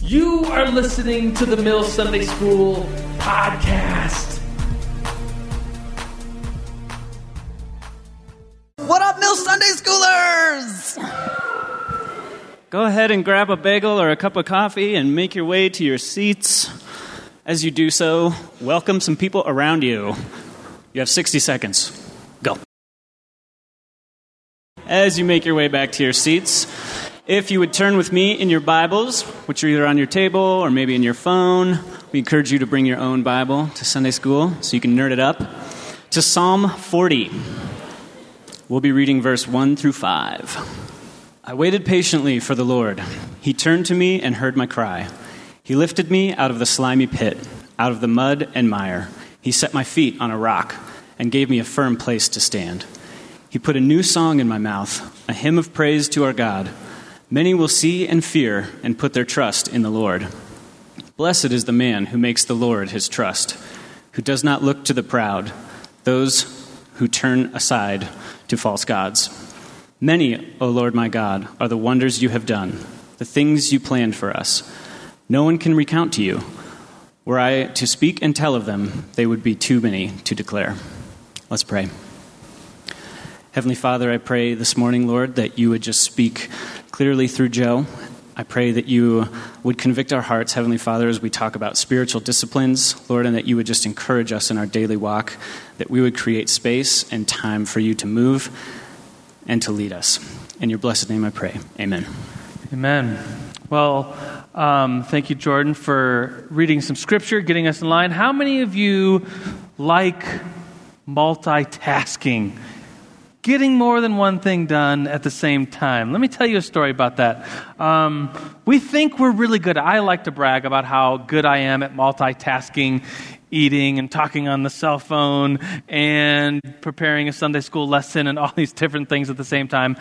You are listening to the Mill Sunday School podcast. What up, Mill Sunday Schoolers? Go ahead and grab a bagel or a cup of coffee and make your way to your seats. As you do so, welcome some people around you. You have 60 seconds. Go. As you make your way back to your seats, if you would turn with me in your Bibles, which are either on your table or maybe in your phone, we encourage you to bring your own Bible to Sunday school so you can nerd it up, to Psalm 40. We'll be reading verse 1 through 5. I waited patiently for the Lord. He turned to me and heard my cry. He lifted me out of the slimy pit, out of the mud and mire. He set my feet on a rock and gave me a firm place to stand. He put a new song in my mouth, a hymn of praise to our God. Many will see and fear and put their trust in the Lord. Blessed is the man who makes the Lord his trust, who does not look to the proud, those who turn aside to false gods. Many, O Lord my God, are the wonders you have done, the things you planned for us. No one can recount to you. Were I to speak and tell of them, they would be too many to declare. Let's pray. Heavenly Father, I pray this morning, Lord, that you would just speak clearly through Joe. I pray that you would convict our hearts, Heavenly Father, as we talk about spiritual disciplines, Lord, and that you would just encourage us in our daily walk, that we would create space and time for you to move and to lead us. In your blessed name I pray. Amen. Amen. Well, um, thank you, Jordan, for reading some scripture, getting us in line. How many of you like multitasking? Getting more than one thing done at the same time. Let me tell you a story about that. Um, we think we're really good. I like to brag about how good I am at multitasking eating and talking on the cell phone and preparing a Sunday school lesson and all these different things at the same time.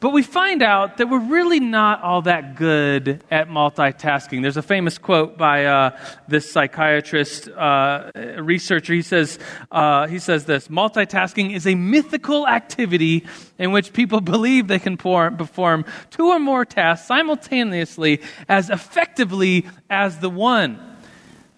But we find out that we're really not all that good at multitasking. There's a famous quote by uh, this psychiatrist uh, researcher. He says, uh, he says this multitasking is a mythical activity in which people believe they can perform two or more tasks simultaneously as effectively as the one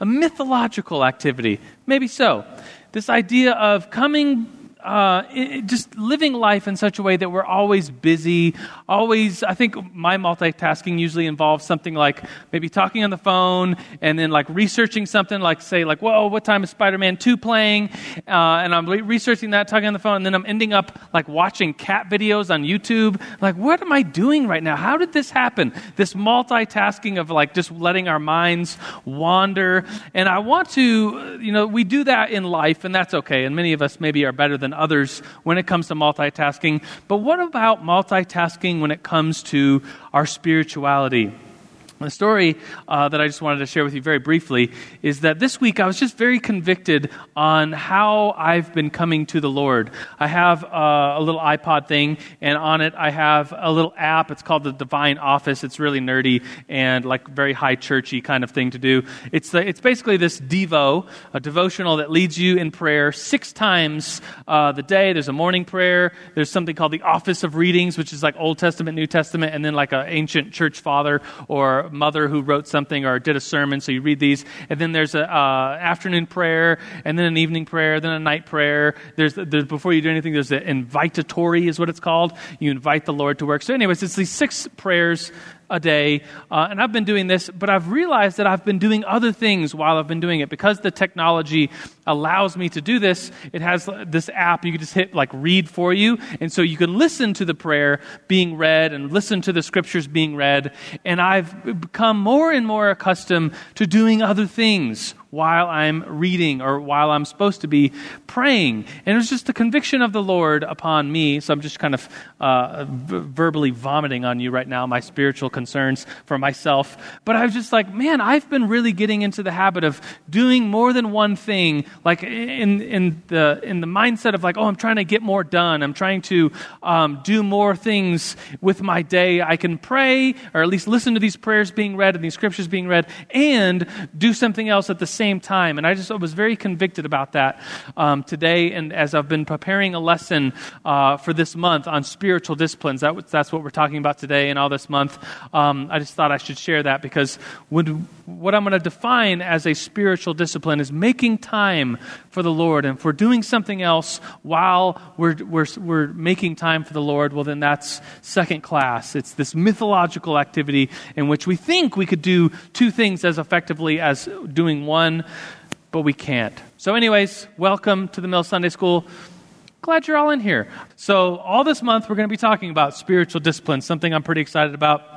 a mythological activity. Maybe so. This idea of coming uh, it, just living life in such a way that we're always busy, always, I think my multitasking usually involves something like maybe talking on the phone and then like researching something like, say, like, whoa, what time is Spider Man 2 playing? Uh, and I'm researching that, talking on the phone, and then I'm ending up like watching cat videos on YouTube. Like, what am I doing right now? How did this happen? This multitasking of like just letting our minds wander. And I want to, you know, we do that in life, and that's okay. And many of us maybe are better than others when it comes to multitasking. But what about multitasking when it comes to our spirituality? The story uh, that I just wanted to share with you very briefly is that this week I was just very convicted on how I've been coming to the Lord. I have uh, a little iPod thing, and on it I have a little app. It's called the Divine Office. It's really nerdy and like very high churchy kind of thing to do. It's, the, it's basically this Devo, a devotional that leads you in prayer six times uh, the day. There's a morning prayer. There's something called the Office of Readings, which is like Old Testament, New Testament, and then like an ancient church father or mother who wrote something or did a sermon, so you read these. And then there's an uh, afternoon prayer, and then an evening prayer, then a night prayer. There's, there's before you do anything, there's an invitatory, is what it's called. You invite the Lord to work. So, anyways, it's these six prayers a day. Uh, and I've been doing this, but I've realized that I've been doing other things while I've been doing it. Because the technology allows me to do this, it has this app you can just hit like read for you. And so you can listen to the prayer being read and listen to the scriptures being read. And I've become more and more accustomed to doing other things while I'm reading or while I'm supposed to be praying. And it was just the conviction of the Lord upon me. So I'm just kind of uh, v- verbally vomiting on you right now, my spiritual concerns for myself. But I was just like, man, I've been really getting into the habit of doing more than one thing, like in, in, the, in the mindset of like, oh, I'm trying to get more done. I'm trying to um, do more things with my day. I can pray, or at least listen to these prayers being read and these scriptures being read, and do something else at the same time. And I just was very convicted about that um, today. And as I've been preparing a lesson uh, for this month on spiritual disciplines, that, that's what we're talking about today and all this month, um, I just thought I should share that because what I'm going to define as a spiritual discipline is making time for the Lord. And if we're doing something else while we're, we're, we're making time for the Lord, well, then that's second class. It's this mythological activity in which we think we could do two things as effectively as doing one, but we can't. So, anyways, welcome to the Mill Sunday School. Glad you're all in here. So, all this month, we're going to be talking about spiritual discipline, something I'm pretty excited about.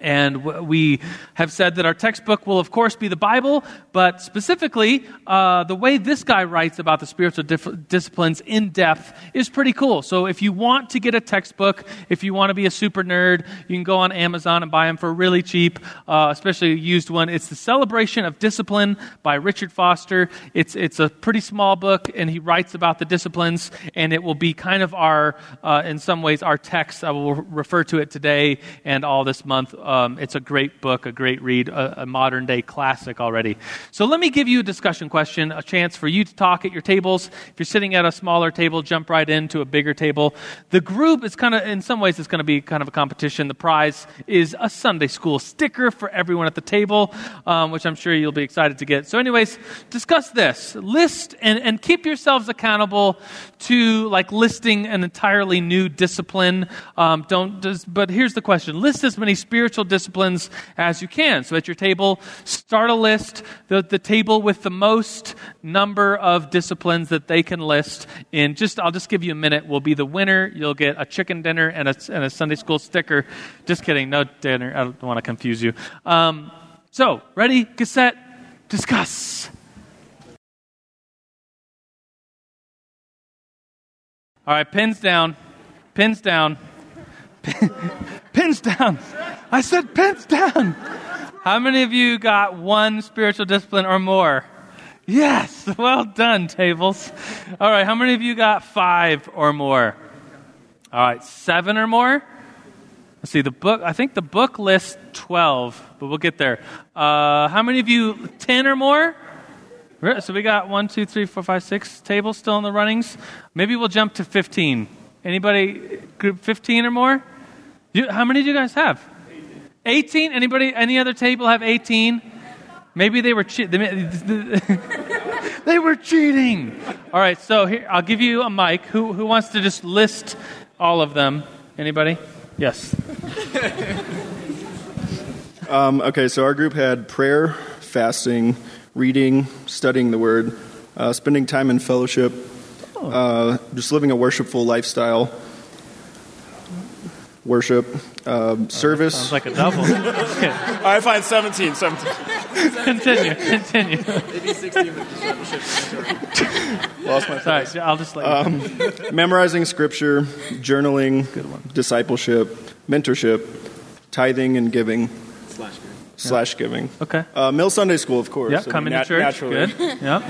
And we have said that our textbook will, of course, be the Bible, but specifically, uh, the way this guy writes about the spiritual dif- disciplines in depth is pretty cool. So, if you want to get a textbook, if you want to be a super nerd, you can go on Amazon and buy them for really cheap, uh, especially a used one. It's The Celebration of Discipline by Richard Foster. It's, it's a pretty small book, and he writes about the disciplines, and it will be kind of our, uh, in some ways, our text. I will refer to it today and all this month um, it's a great book, a great read, a, a, modern day classic already. So let me give you a discussion question, a chance for you to talk at your tables. If you're sitting at a smaller table, jump right into a bigger table. The group is kind of, in some ways, it's going to be kind of a competition. The prize is a Sunday school sticker for everyone at the table, um, which I'm sure you'll be excited to get. So, anyways, discuss this. List and, and keep yourselves accountable to like listing an entirely new discipline. Um, don't, but here's the question list as many spiritual spiritual disciplines as you can. So at your table, start a list, the, the table with the most number of disciplines that they can list in just, I'll just give you a minute, will be the winner. You'll get a chicken dinner and a, and a Sunday school sticker. Just kidding, no dinner. I don't want to confuse you. Um, so, ready, get set, discuss. All right, pins down. Pins down. pins down. I said pins down. How many of you got one spiritual discipline or more? Yes, well done, tables. All right, how many of you got five or more? All right, seven or more? Let's see, the book, I think the book lists 12, but we'll get there. Uh, how many of you, 10 or more? So we got one, two, three, four, five, six tables still in the runnings. Maybe we'll jump to 15. Anybody, group 15 or more? You, how many do you guys have? 18. Anybody? Any other table have 18? Maybe they were che- they were cheating. All right, so here I'll give you a mic. Who who wants to just list all of them? Anybody? Yes. um, okay, so our group had prayer, fasting, reading, studying the Word, uh, spending time in fellowship, oh. uh, just living a worshipful lifestyle worship, um, service. Sounds like a double. I find 17. 17. continue, continue. Maybe 16 Lost my Sorry, I'll just let um, Memorizing scripture, journaling, discipleship, mentorship, tithing and giving. Slash giving. Slash giving. Okay. Uh, Mill Sunday School, of course. Yeah, coming nat- to church. Naturally. Good. Yep.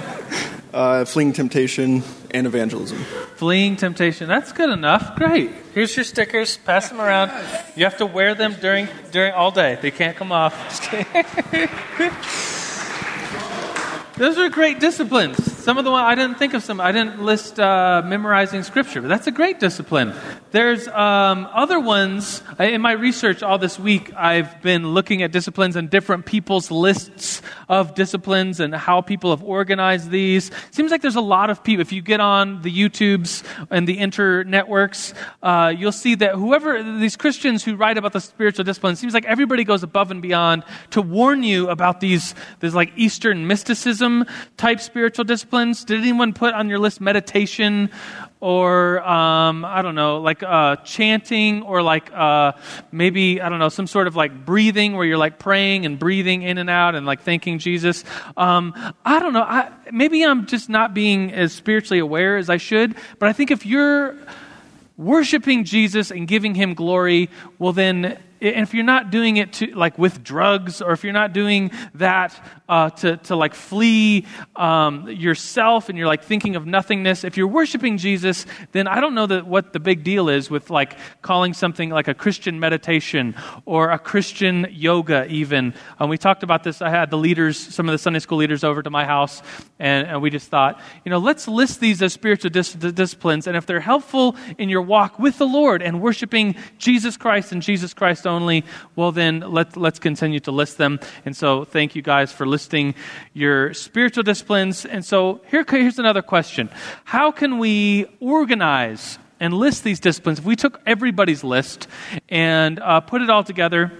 Uh, fleeing temptation and evangelism. Fleeing temptation. That's good enough. Great. Here's your stickers. Pass them around. You have to wear them during during all day. They can't come off. Those are great disciplines. Some of the ones I didn't think of some. I didn't list uh, memorizing scripture, but that's a great discipline. There's um, other ones. In my research all this week, I've been looking at disciplines and different people's lists of disciplines and how people have organized these. Seems like there's a lot of people. If you get on the YouTubes and the internetworks, uh, you'll see that whoever these Christians who write about the spiritual disciplines seems like everybody goes above and beyond to warn you about these. There's like Eastern mysticism type spiritual disciplines. Did anyone put on your list meditation or um, I don't know, like uh, chanting, or like uh, maybe I don't know, some sort of like breathing where you're like praying and breathing in and out and like thanking Jesus. Um, I don't know. I, maybe I'm just not being as spiritually aware as I should. But I think if you're worshiping Jesus and giving him glory, well, then and if you're not doing it to like with drugs or if you're not doing that uh, to, to like flee um, yourself and you're like thinking of nothingness if you're worshiping jesus then i don't know that what the big deal is with like calling something like a christian meditation or a christian yoga even. Um, we talked about this. I had the leaders some of the sunday school leaders over to my house and, and we just thought you know let's list these as spiritual dis- disciplines and if they're helpful in your walk with the lord and worshiping jesus christ and jesus christ only well, then let, let's continue to list them. And so, thank you guys for listing your spiritual disciplines. And so, here, here's another question How can we organize and list these disciplines? If we took everybody's list and uh, put it all together,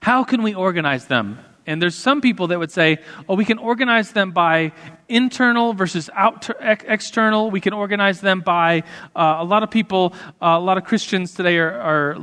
how can we organize them? And there's some people that would say, oh, we can organize them by internal versus out, external. We can organize them by uh, a lot of people, uh, a lot of Christians today are, are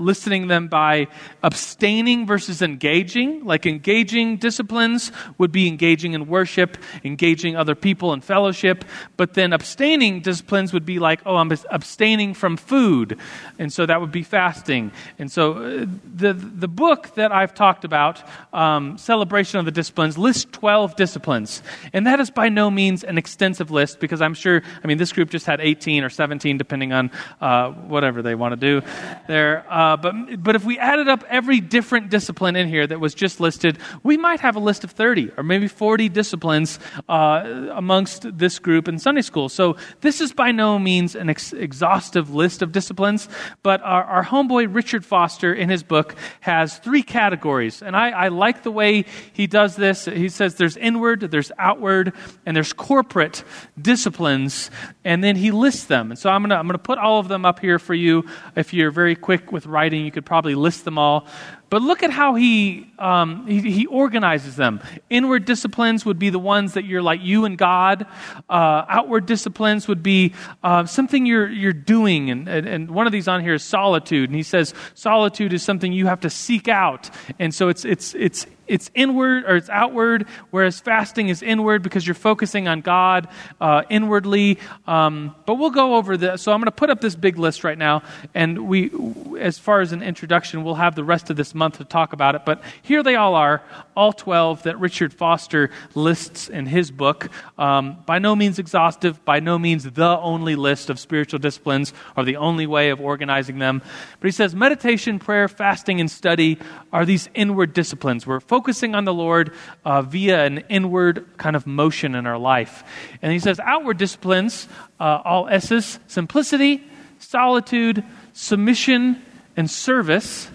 them by abstaining versus engaging. Like engaging disciplines would be engaging in worship, engaging other people in fellowship. But then abstaining disciplines would be like, oh, I'm abstaining from food. And so that would be fasting. And so uh, the, the book that I've talked about, um, Celebration of the Disciplines, lists 12 disciplines. And that is by no means means an extensive list because I'm sure, I mean, this group just had 18 or 17, depending on uh, whatever they want to do there. Uh, but, but if we added up every different discipline in here that was just listed, we might have a list of 30 or maybe 40 disciplines uh, amongst this group in Sunday school. So this is by no means an ex- exhaustive list of disciplines, but our, our, homeboy Richard Foster in his book has three categories. And I, I like the way he does this. He says there's inward, there's outward, and there's corporate disciplines, and then he lists them. And so I'm going to I'm going to put all of them up here for you. If you're very quick with writing, you could probably list them all. But look at how he, um, he, he, organizes them. Inward disciplines would be the ones that you're like you and God. Uh, outward disciplines would be uh, something you're, you're doing. And, and, and, one of these on here is solitude. And he says solitude is something you have to seek out. And so it's, it's, it's it's inward or it's outward, whereas fasting is inward because you're focusing on God uh, inwardly. Um, but we'll go over this. So I'm going to put up this big list right now, and we, as far as an introduction, we'll have the rest of this month to talk about it. But here they all are, all 12 that Richard Foster lists in his book. Um, by no means exhaustive, by no means the only list of spiritual disciplines or the only way of organizing them. But he says meditation, prayer, fasting, and study are these inward disciplines. We're focusing on the Lord uh, via an inward kind of motion in our life. And he says outward disciplines, uh, all S's, simplicity, solitude, submission, and service.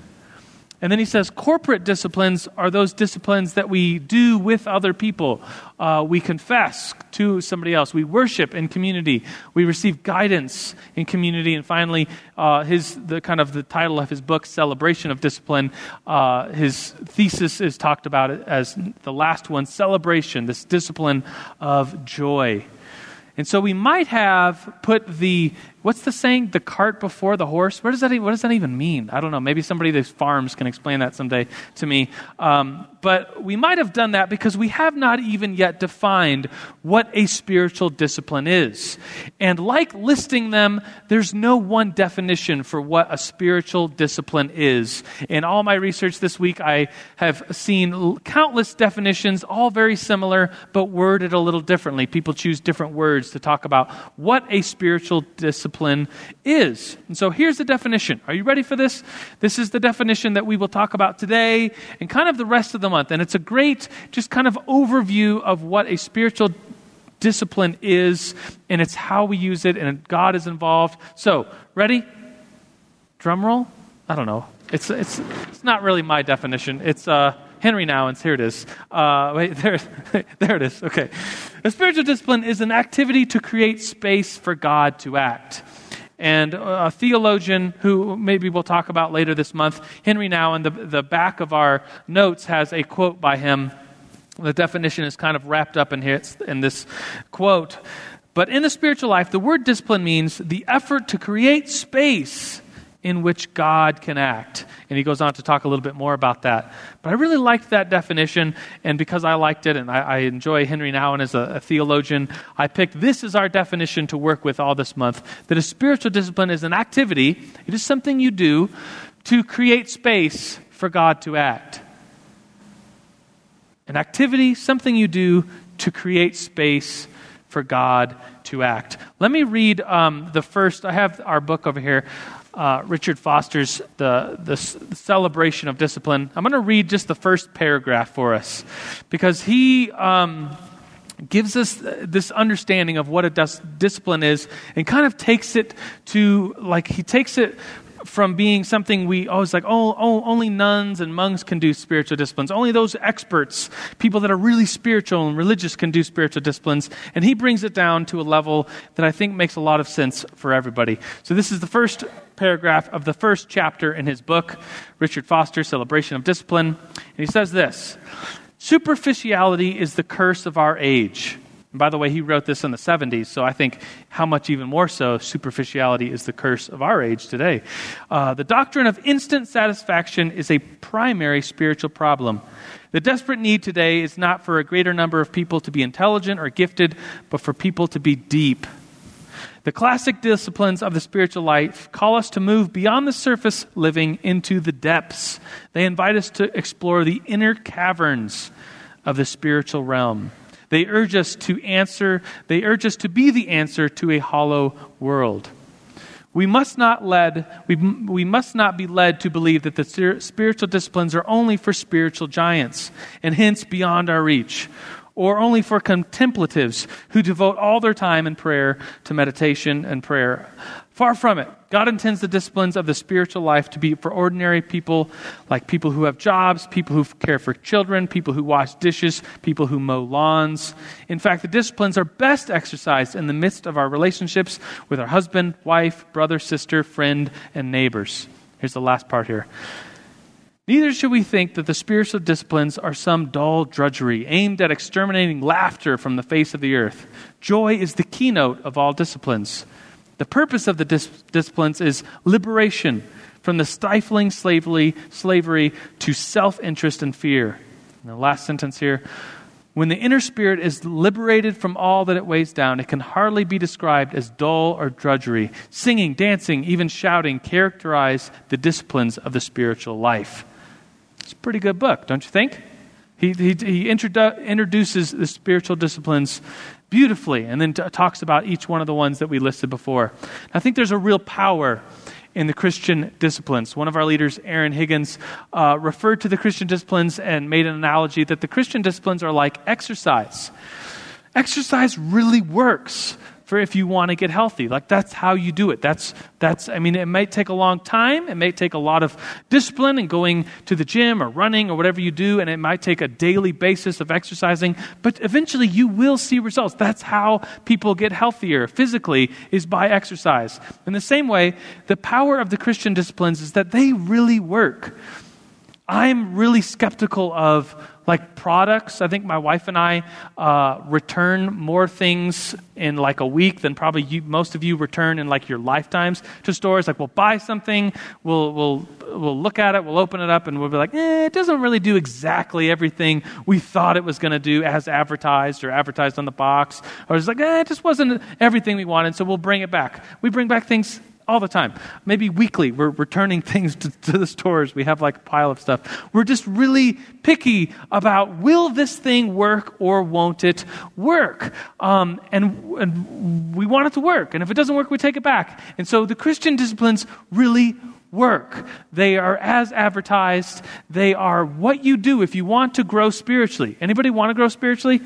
And then he says corporate disciplines are those disciplines that we do with other people. Uh, we confess to somebody else. We worship in community. We receive guidance in community. And finally, uh, his the kind of the title of his book, "Celebration of Discipline." Uh, his thesis is talked about as the last one, celebration, this discipline of joy. And so we might have put the What's the saying? The cart before the horse? What does that, what does that even mean? I don't know. Maybe somebody that farms can explain that someday to me. Um, but we might have done that because we have not even yet defined what a spiritual discipline is. And like listing them, there's no one definition for what a spiritual discipline is. In all my research this week, I have seen countless definitions, all very similar, but worded a little differently. People choose different words to talk about what a spiritual discipline discipline is. And so here's the definition. Are you ready for this? This is the definition that we will talk about today and kind of the rest of the month. And it's a great, just kind of overview of what a spiritual discipline is, and it's how we use it, and God is involved. So, ready? Drum roll? I don't know. It's, it's, it's not really my definition. It's uh, Henry Nouwen's. Here it is. Uh, wait, there, there it is. Okay. A spiritual discipline is an activity to create space for God to act. And a theologian who maybe we'll talk about later this month, Henry Nouwen, the, the back of our notes has a quote by him. The definition is kind of wrapped up in, here, in this quote. But in the spiritual life, the word discipline means the effort to create space in which God can act. And he goes on to talk a little bit more about that. But I really liked that definition, and because I liked it, and I, I enjoy Henry Nouwen as a, a, theologian, I picked this as our definition to work with all this month that a spiritual discipline is an activity, it is something you do to create space for God to act. An activity, something you do to create space for God to act. Let me read um, the first. I have our book over here, uh, Richard Foster's the, the, the Celebration of Discipline. I'm going to read just the first paragraph for us because he. Um, gives us this understanding of what a dis- discipline is and kind of takes it to like he takes it from being something we always like, oh, oh, only nuns and monks can do spiritual disciplines. Only those experts, people that are really spiritual and religious, can do spiritual disciplines. And he brings it down to a level that I think makes a lot of sense for everybody. So this is the first paragraph of the first chapter in his book, Richard Foster, Celebration of Discipline. And he says this Superficiality is the curse of our age. And by the way, he wrote this in the 70s, so I think how much even more so, superficiality is the curse of our age today. Uh, the doctrine of instant satisfaction is a primary spiritual problem. The desperate need today is not for a greater number of people to be intelligent or gifted, but for people to be deep. The classic disciplines of the spiritual life call us to move beyond the surface living into the depths. They invite us to explore the inner caverns of the spiritual realm. They urge us to answer, they urge us to be the answer to a hollow world. We must not led, we, we must not be led to believe that the spiritual disciplines are only for spiritual giants and hence beyond our reach, or only for contemplatives who devote all their time in prayer to meditation and prayer. Far from it. God intends the disciplines of the spiritual life to be for ordinary people, like people who have jobs, people who care for children, people who wash dishes, people who mow lawns. In fact, the disciplines are best exercised in the midst of our relationships with our husband, wife, brother, sister, friend, and neighbors. Here's the last part here. Neither should we think that the spiritual disciplines are some dull drudgery aimed at exterminating laughter from the face of the earth. Joy is the keynote of all disciplines. The purpose of the dis- disciplines is liberation from the stifling slavery, slavery to self interest and fear. And the last sentence here when the inner spirit is liberated from all that it weighs down, it can hardly be described as dull or drudgery. Singing, dancing, even shouting characterize the disciplines of the spiritual life. It's a pretty good book, don't you think? He, he, he introdu- introduces the spiritual disciplines beautifully and then t- talks about each one of the ones that we listed before. I think there's a real power in the Christian disciplines. One of our leaders, Aaron Higgins, uh, referred to the Christian disciplines and made an analogy that the Christian disciplines are like exercise. Exercise really works for if you want to get healthy. Like that's how you do it. That's that's I mean it might take a long time, it may take a lot of discipline and going to the gym or running or whatever you do and it might take a daily basis of exercising, but eventually you will see results. That's how people get healthier physically is by exercise. In the same way, the power of the Christian disciplines is that they really work. I'm really skeptical of like products. I think my wife and I uh, return more things in like a week than probably you, most of you return in like your lifetimes to stores. Like we'll buy something, we'll we'll we'll look at it, we'll open it up, and we'll be like, eh, it doesn't really do exactly everything we thought it was going to do as advertised or advertised on the box, or it's like, eh, it just wasn't everything we wanted. So we'll bring it back. We bring back things all the time. Maybe weekly, we're returning things to, to, the stores. We have like a pile of stuff. We're just really picky about will this thing work or won't it work? Um, and, and we want it to work. And if it doesn't work, we take it back. And so the Christian disciplines really work. They are as advertised. They are what you do if you want to grow spiritually. Anybody want to grow spiritually?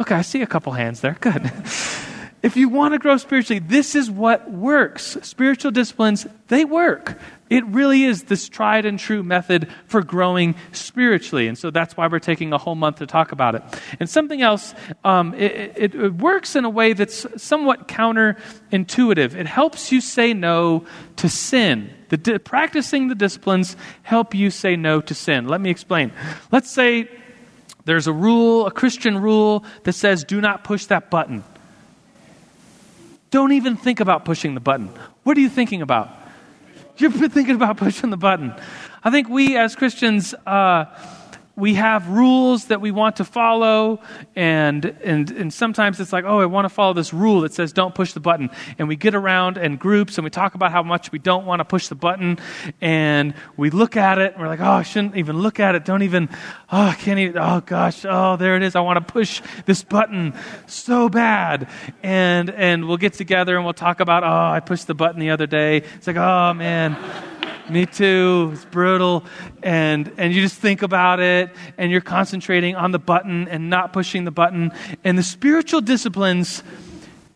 Okay, I see a couple hands there. Good. If you want to grow spiritually, this is what works. Spiritual disciplines, they work. It really is this tried and true method for growing spiritually. And so that's why we're taking a whole month to talk about it. And something else, um, it, it, it works in a way that's somewhat counterintuitive. It helps you say no to sin. The di- practicing the disciplines help you say no to sin. Let me explain. Let's say there's a rule, a Christian rule, that says do not push that button. Don't even think about pushing the button. What are you thinking about? You're thinking about pushing the button. I think we as Christians, uh, we have rules that we want to follow, and, and, and sometimes it's like, oh, I want to follow this rule that says don't push the button. And we get around in groups and we talk about how much we don't want to push the button, and we look at it and we're like, oh, I shouldn't even look at it. Don't even, oh, I can't even, oh gosh, oh, there it is. I want to push this button so bad. And, and we'll get together and we'll talk about, oh, I pushed the button the other day. It's like, oh man. Me too. It's brutal. And, and you just think about it and you're concentrating on the button and not pushing the button. And the spiritual disciplines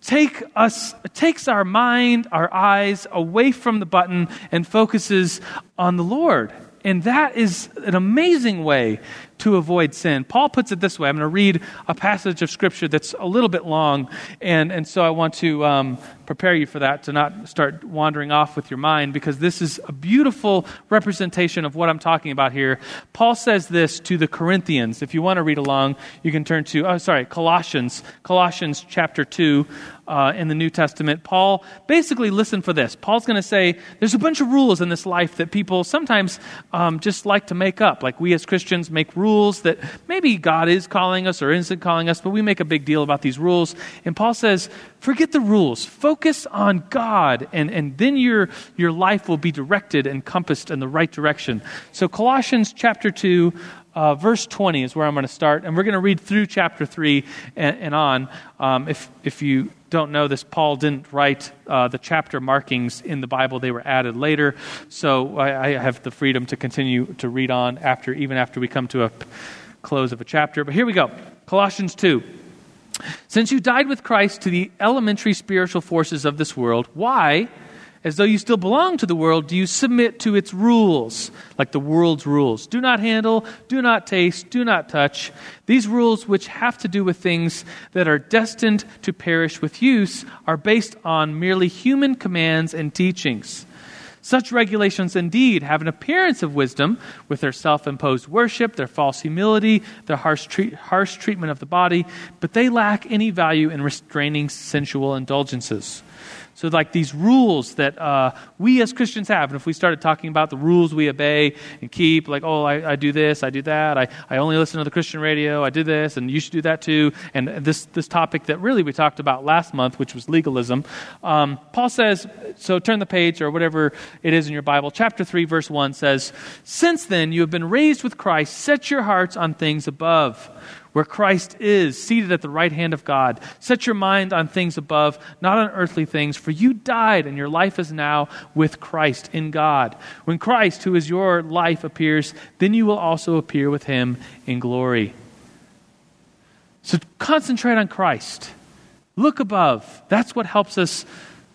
take us, takes our mind, our eyes away from the button and focuses on the Lord. And that is an amazing way to avoid sin. Paul puts it this way. I'm going to read a passage of Scripture that's a little bit long, and, and so I want to um, prepare you for that, to not start wandering off with your mind, because this is a beautiful representation of what I'm talking about here. Paul says this to the Corinthians. If you want to read along, you can turn to, oh, sorry, Colossians, Colossians chapter 2 uh, in the New Testament. Paul, basically, listen for this. Paul's going to say there's a bunch of rules in this life that people sometimes um, just like to make up. Like we as Christians make rules that maybe God is calling us or isn't calling us, but we make a big deal about these rules. And Paul says, forget the rules. Focus on God, and, and then your, your life will be directed and compassed in the right direction. So, Colossians chapter 2, uh, verse 20 is where I'm going to start, and we're going to read through chapter 3 and, and on. Um, if, if you don't know this, Paul didn't write uh, the chapter markings in the Bible, they were added later. So I, I, have the freedom to continue to read on after, even after we come to a close of a chapter. But here we go Colossians 2. Since you died with Christ to the elementary spiritual forces of this world, why? As though you still belong to the world, do you submit to its rules, like the world's rules? Do not handle, do not taste, do not touch. These rules, which have to do with things that are destined to perish with use, are based on merely human commands and teachings. Such regulations indeed have an appearance of wisdom with their self imposed worship, their false humility, their harsh, treat, harsh treatment of the body, but they lack any value in restraining sensual indulgences. So, like these rules that uh, we as Christians have, and if we started talking about the rules we obey and keep, like, oh, I, I, do this, I do that, I, I only listen to the Christian radio, I do this, and you should do that too. And this, this topic that really we talked about last month, which was legalism, um, Paul says, so turn the page or whatever it is in your Bible. Chapter 3, verse 1 says, Since then you have been raised with Christ, set your hearts on things above where Christ is, seated at the right hand of God. Set your mind on things above, not on earthly things, for you died, and your life is now with Christ in God. When Christ, who is your life, appears, then you will also appear with him in glory. So concentrate on Christ. Look above. That's what helps us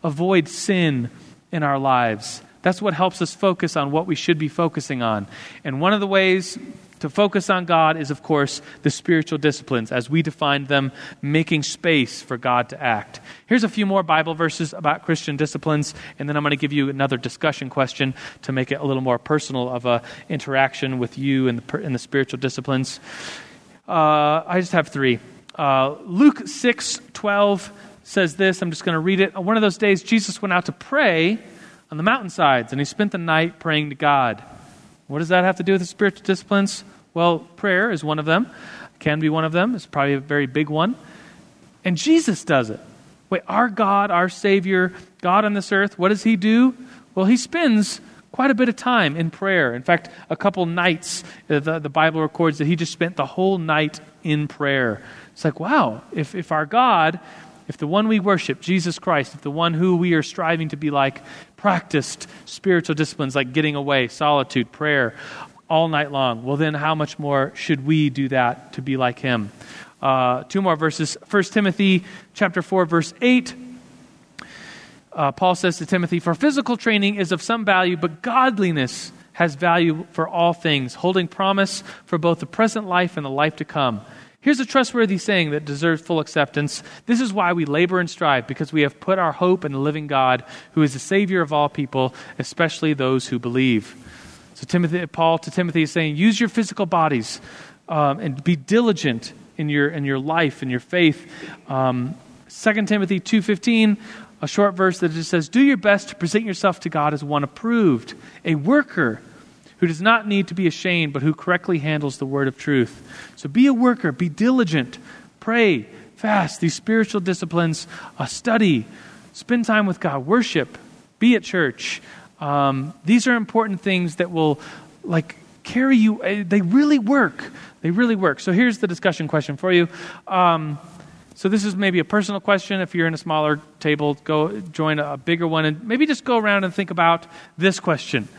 avoid sin in our lives. That's what helps us focus on what we should be focusing on. And one of the ways to focus on God is, of course, the spiritual disciplines, as we define them, making space for God to act. Here's a few more Bible verses about Christian disciplines, and then I'm going to give you another discussion question to make it a little more personal of a interaction with you in the, in the spiritual disciplines. Uh, I just have three. Uh, Luke 6 12 says this. I'm just going to read it. One of those days, Jesus went out to pray on the mountainsides, and he spent the night praying to God. What does that have to do with the spiritual disciplines? Well, prayer is one of them, can be one of them. It's probably a very big one. And Jesus does it. Wait, our God, our Savior, God on this earth, what does He do? Well, He spends quite a bit of time in prayer. In fact, a couple nights, uh, the, the Bible records that He just spent the whole night in prayer. It's like, wow, if, if our God, if the one we worship, Jesus Christ, if the one who we are striving to be like, practiced spiritual disciplines like getting away, solitude, prayer, all night long, well, then how much more should we do that to be like him? Uh, two more verses. 1 Timothy chapter 4, verse 8. Uh, Paul says to Timothy, For physical training is of some value, but godliness has value for all things, holding promise for both the present life and the life to come. Here's a trustworthy saying that deserves full acceptance. This is why we labor and strive, because we have put our hope in the living God, who is the Savior of all people, especially those who believe. So Timothy, Paul to Timothy is saying, use your physical bodies um, and be diligent in your in your life in your faith. Um, 2 Timothy two fifteen, a short verse that just says, "Do your best to present yourself to God as one approved, a worker." Who does not need to be ashamed, but who correctly handles the word of truth. So be a worker, be diligent, pray, fast, these spiritual disciplines, uh, study, spend time with God, worship, be at church. Um, these are important things that will, like, carry you. uh, They really work. They really work. So here's the discussion question for you. Um, so this is maybe a personal question. If you're in a smaller table, go join a bigger one, and maybe just go around and think about this question.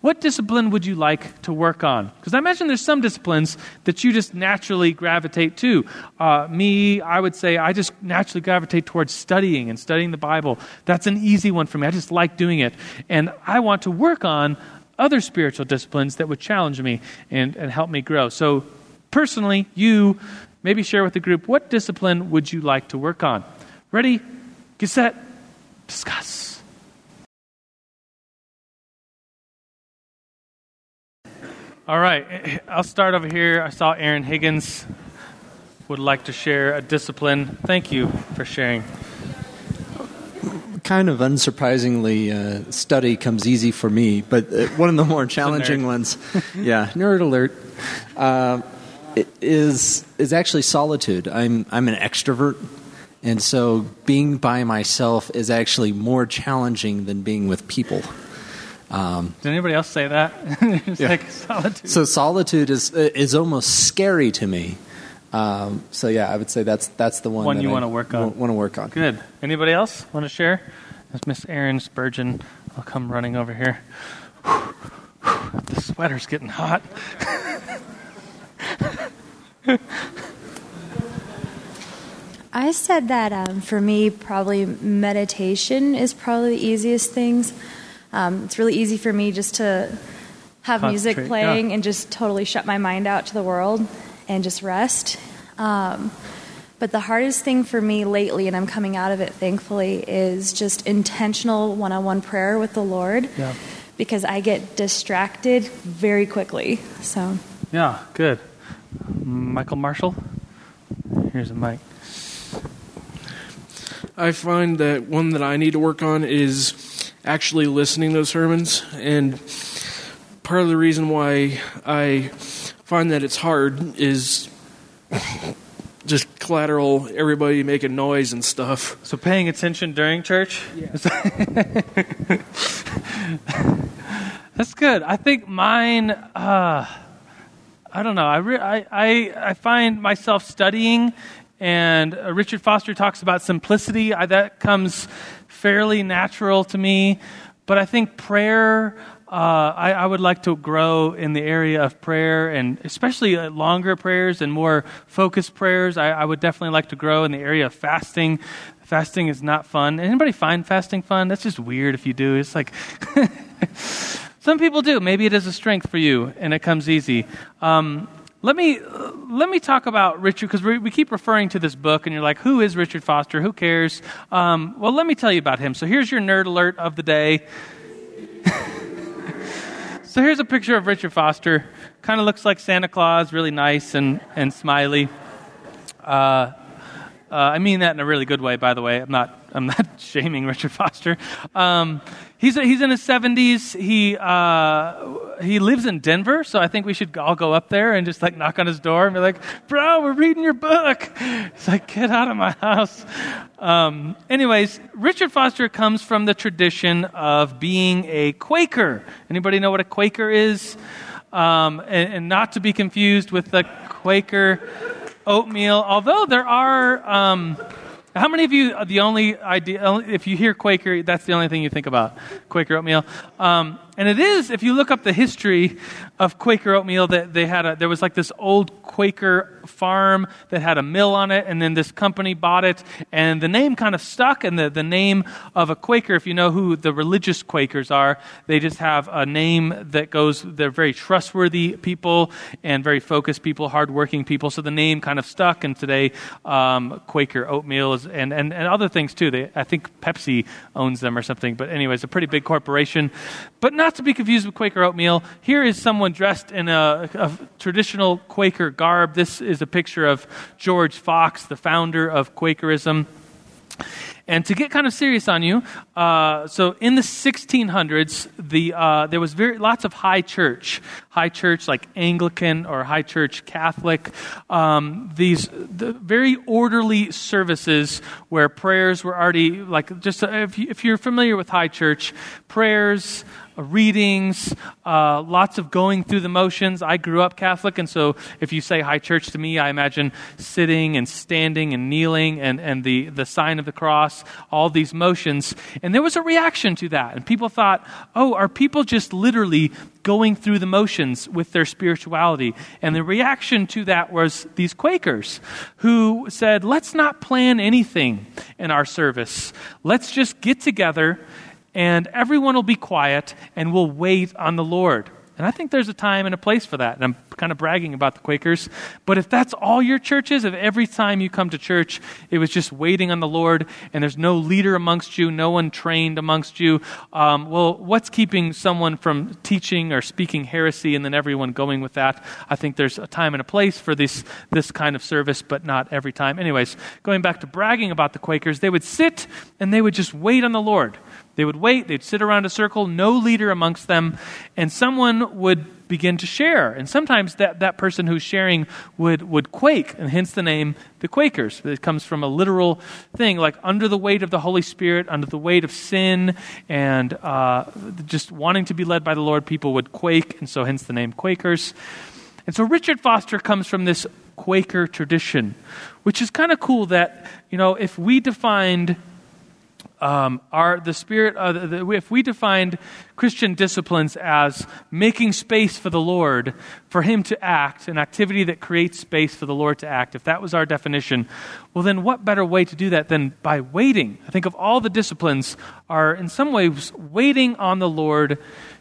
What discipline would you like to work on? Because I imagine there's some disciplines that you just naturally gravitate to. Uh, me, I would say I just naturally gravitate towards studying and studying the Bible. That's an easy one for me. I just like doing it. And I want to work on other spiritual disciplines that would challenge me and, and help me grow. So, personally, you maybe share with the group what discipline would you like to work on? Ready? Get set. Discuss. All right, I'll start over here. I saw Aaron Higgins would like to share a discipline. Thank you for sharing. kind of unsurprisingly, uh, study comes easy for me, but uh, one of the more challenging ones, yeah, nerd alert, uh, is is actually solitude. I'm I'm an extrovert, and so being by myself is actually more challenging than being with people. Um, Did anybody else say that? it's Yeah. like solitude. so solitude is uh, is almost scary to me. Um, so yeah, I would say that's that's the one One that you wanna work on. Want to work on. Good. Anybody else want to share? That's Miss Erin Spurgeon. I'll come running over here. The sweater's getting hot. I said that um, for me, probably meditation is probably the easiest things. Um, it's really easy for me just to have music playing yeah. and just totally shut my mind out to the world and just rest. Um, but the hardest thing for me lately, and I'm coming out of it thankfully, is just intentional one on one prayer with the Lord Yeah. because I get distracted very quickly. So. Yeah, good. Michael Marshall? Here's a mic. I find that one that I need to work on is actually listening to those sermons. And part of the reason why I find that it's hard is just collateral, everybody making noise and stuff. So paying attention during church? That's good. I think mine, uh, I don't know. I, re- I, I, I find myself studying, and uh, Richard Foster talks about simplicity. I, that comes fairly natural to me. But I think prayer, uh, I, I would like to grow in the area of prayer, and especially uh, longer prayers and more focused prayers. I, I would definitely like to grow in the area of fasting. Fasting is not fun. Anybody find fasting fun? That's just weird if you do. It's like. Some people do. Maybe it is a strength for you, and it comes easy. Um, let me let me talk about Richard because we, we keep referring to this book, and you're like, "Who is Richard Foster? Who cares?" Um, well, let me tell you about him. So here's your nerd alert of the day. so here's a picture of Richard Foster. Kind of looks like Santa Claus, really nice and and smiley. Uh, uh, I mean that in a really good way, by the way. I'm not. I'm not shaming Richard Foster. Um, he's he's in his 70s. He uh, he lives in Denver, so I think we should all go up there and just like knock on his door and be like, "Bro, we're reading your book." It's like, "Get out of my house." Um, anyways, Richard Foster comes from the tradition of being a Quaker. Anybody know what a Quaker is? Um, and, and not to be confused with the Quaker oatmeal. Although there are, um, how many of you the only idea if you hear Quaker, that's the only thing you think about Quaker oatmeal? Um, and it is if you look up the history of Quaker oatmeal that they had a, there was like this old Quaker farm that had a mill on it, and then this company bought it, and the name kind of stuck. And the, the name of a Quaker, if you know who the religious Quakers are, they just have a name that goes. They're very trustworthy people and very focused people, hardworking people. So the name kind of stuck. And today, um, Quaker oatmeal is, and, and and other things too. They, I think Pepsi owns them or something. But anyways, a pretty big corporation, but not to be confused with Quaker oatmeal. Here is someone dressed in a, a traditional Quaker garb. This is a picture of George Fox, the founder of Quakerism. And to get kind of serious on you, uh, so in the 1600s, the, uh, there was very, lots of high church, high church like Anglican or high church Catholic, um, these the very orderly services where prayers were already, like, just uh, if, you, if you're familiar with high church, prayers, readings, uh, lots of going through the motions. I grew up Catholic, and so if you say high church to me, I imagine sitting and standing and kneeling and, and the, the sign of the cross, all these motions. And there was a reaction to that. And people thought, oh, are people just literally going through the motions with their spirituality? And the reaction to that was these Quakers who said, let's not plan anything in our service. Let's just get together and everyone will be quiet and we'll wait on the Lord. And I think there's a time and a place for that. And I'm kind of bragging about the Quakers. But if that's all your church is, if every time you come to church, it was just waiting on the Lord and there's no leader amongst you, no one trained amongst you, um, well, what's keeping someone from teaching or speaking heresy and then everyone going with that? I think there's a time and a place for this, this kind of service, but not every time. Anyways, going back to bragging about the Quakers, they would sit and they would just wait on the Lord. They would wait, they'd sit around a circle, no leader amongst them, and someone would begin to share. And sometimes that, that person who's sharing would, would quake, and hence the name the Quakers. It comes from a literal thing, like under the weight of the Holy Spirit, under the weight of sin, and uh, just wanting to be led by the Lord, people would quake, and so hence the name Quakers. And so Richard Foster comes from this Quaker tradition, which is kind of cool that, you know, if we defined um, our the spirit. Uh, the, the, if we defined Christian disciplines as making space for the Lord, for Him to act, an activity that creates space for the Lord to act, if that was our definition, well, then what better way to do that than by waiting? I think of all the disciplines are in some ways waiting on the Lord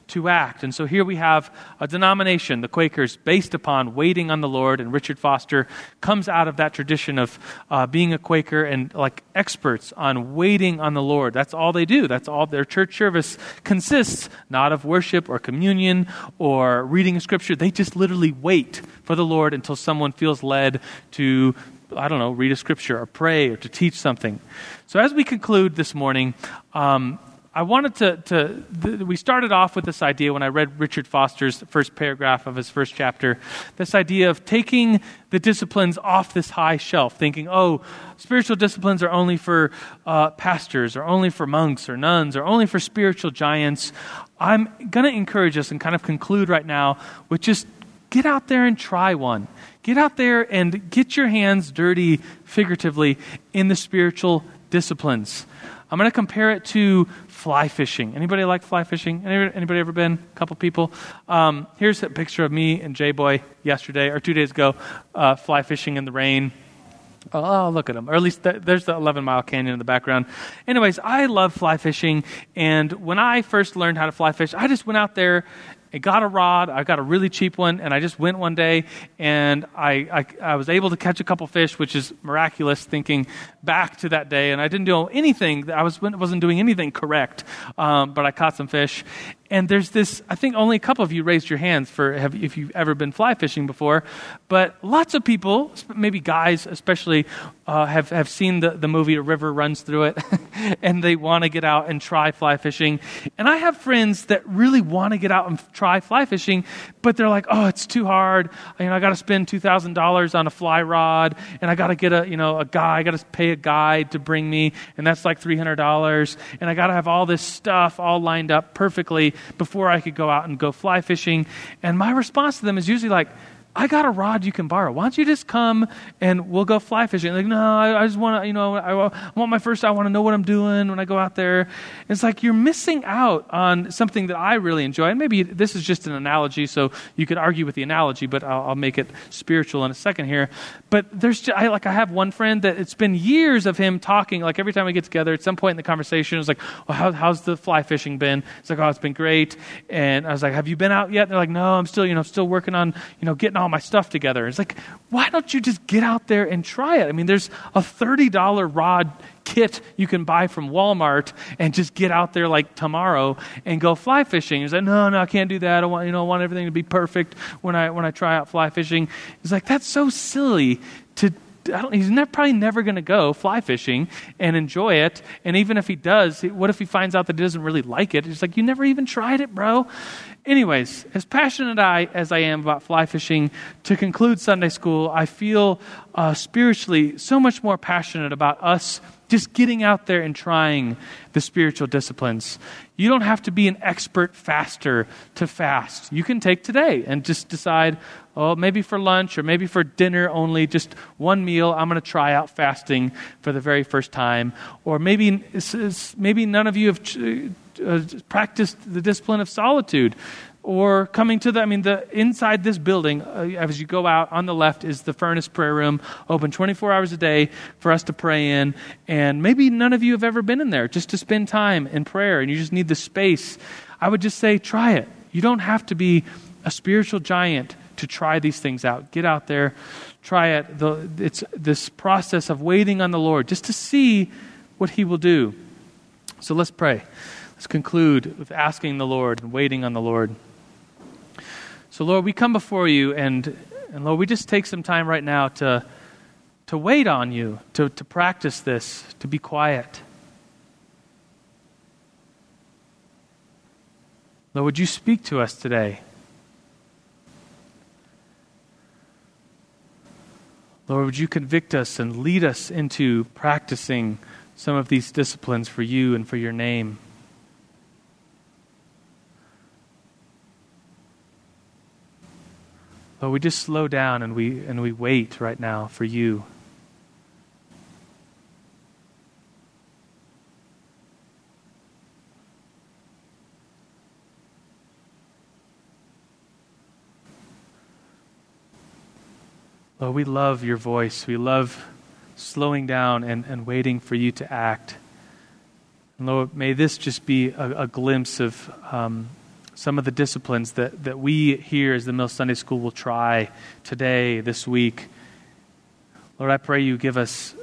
to act. And so here we have a denomination, the Quakers, based upon waiting on the Lord. And Richard Foster comes out of that tradition of uh, being a Quaker and like experts on waiting on the Lord. That's all they do. That's all their church service consists, not of worship or communion or reading Scripture. They just literally wait for the Lord until someone feels led to I don't know, read a scripture or pray or to teach something. So, as we conclude this morning, um, I wanted to, to th- we started off with this idea when I read Richard Foster's first paragraph of his first chapter, this idea of taking the disciplines off this high shelf, thinking, oh, spiritual disciplines are only for uh, pastors or only for monks or nuns or only for spiritual giants. I'm going to encourage us and kind of conclude right now with just get out there and try one. Get out there and get your hands dirty, figuratively, in the spiritual disciplines. I'm going to compare it to fly fishing. Anybody like fly fishing? Anybody, anybody ever been? A couple people. Um, here's a picture of me and J Boy yesterday or two days ago, uh, fly fishing in the rain. Oh, look at them. Or at least th- there's the 11 mile canyon in the background. Anyways, I love fly fishing. And when I first learned how to fly fish, I just went out there I got a rod. I got a really cheap one, and I just went one day, and I, I, I, was able to catch a couple fish, which is miraculous. Thinking back to that day, and I didn't do anything. I was wasn't doing anything correct, um, but I caught some fish, and there's this, I think only a couple of you raised your hands for have, if you've ever been fly fishing before, but lots of people, maybe guys especially, uh, have, have seen the, the movie A River Runs Through It, and they want to get out and try fly fishing. And I have friends that really want to get out and try fly fishing, but they're like, oh, it's too hard. You know, I got to spend $2,000 on a fly rod, and I got to get a, you know, a guy, I got to pay a guide to bring me, and that's like $300, and I got to have all this stuff all lined up perfectly before I could go out and go fly fishing. And my response to them is usually like, I got a rod you can borrow. Why don't you just come and we'll go fly fishing? Like, no, I, I just want to, you know, I, I, want my first, I want to know what I'm doing when I go out there. It's like you're missing out on something that I really enjoy. And maybe this is just an analogy, so you could argue with the analogy, but I'll, I'll make it spiritual in a second here. But there's, just, I, like, I have one friend that it's been years of him talking, like every time we get together, at some point in the conversation, it's like, well, how, how's the fly fishing been? It's like, oh, it's been great. And I was like, have you been out yet? And they're like, no, I'm still, you know, still working on, you know, getting all my stuff together. It's like, why don't you just get out there and try it? I mean, there's a $30 rod kit you can buy from Walmart and just get out there like tomorrow and go fly fishing. He's like, no, no, I can't do that. I want, you know, I want everything to be perfect when I, when I try out fly fishing. He's like, that's so silly to he's never, probably never going to go fly fishing and enjoy it. And even if he does, what if he finds out that he doesn't really like it? It's like, you never even tried it, bro. Anyways, as passionate I, as I am about fly fishing, to conclude Sunday school, I feel uh, spiritually so much more passionate about us just getting out there and trying the spiritual disciplines. You don't have to be an expert faster to fast. You can take today and just decide, oh, maybe for lunch or maybe for dinner only, just one meal, I'm going to try out fasting for the very first time. Or maybe, maybe none of you have uh, practiced the discipline of solitude or coming to the i mean the inside this building uh, as you go out on the left is the furnace prayer room open 24 hours a day for us to pray in. And maybe none of you have ever been in there just to spend time in prayer and you just need the space. I would just say try it. You don't have to be a spiritual giant to try these things out. Get out there try it. The, it's this process of waiting on the lord just to see what he will do. So let's pray. Let's conclude with asking the Lord and waiting on the Lord. So, Lord, we come before you, and, and Lord, we just take some time right now to, to wait on you, to, to practice this, to be quiet. Lord, would you speak to us today? Lord, would you convict us and lead us into practicing some of these disciplines for you and for your name? But we just slow down and we, and we wait right now for you. Lord, we love your voice. We love slowing down and, and waiting for you to act. And Lord, may this just be a, a glimpse of um, some of the disciplines that, that we here as the Mill Sunday School will try today, this week. Lord, I pray you give us,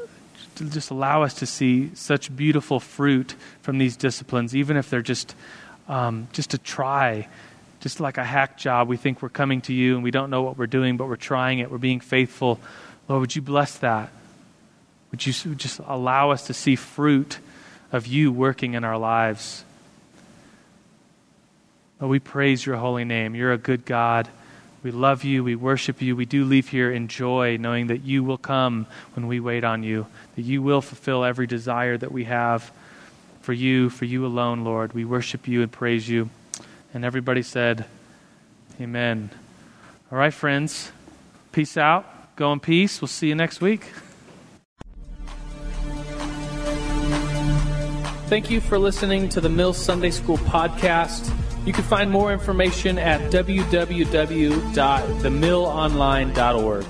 just allow us to see such beautiful fruit from these disciplines, even if they're just, um, just a try, just like a hack job. We think we're coming to you and we don't know what we're doing, but we're trying it, we're being faithful. Lord, would you bless that? Would you just allow us to see fruit of you working in our lives? Oh, we praise your holy name. You're a good God. We love you. We worship you. We do leave here in joy, knowing that you will come when we wait on you, that you will fulfill every desire that we have for you, for you alone, Lord. We worship you and praise you. And everybody said, Amen. All right, friends. Peace out. Go in peace. We'll see you next week. Thank you for listening to the Mill Sunday School podcast. You can find more information at www.themillonline.org.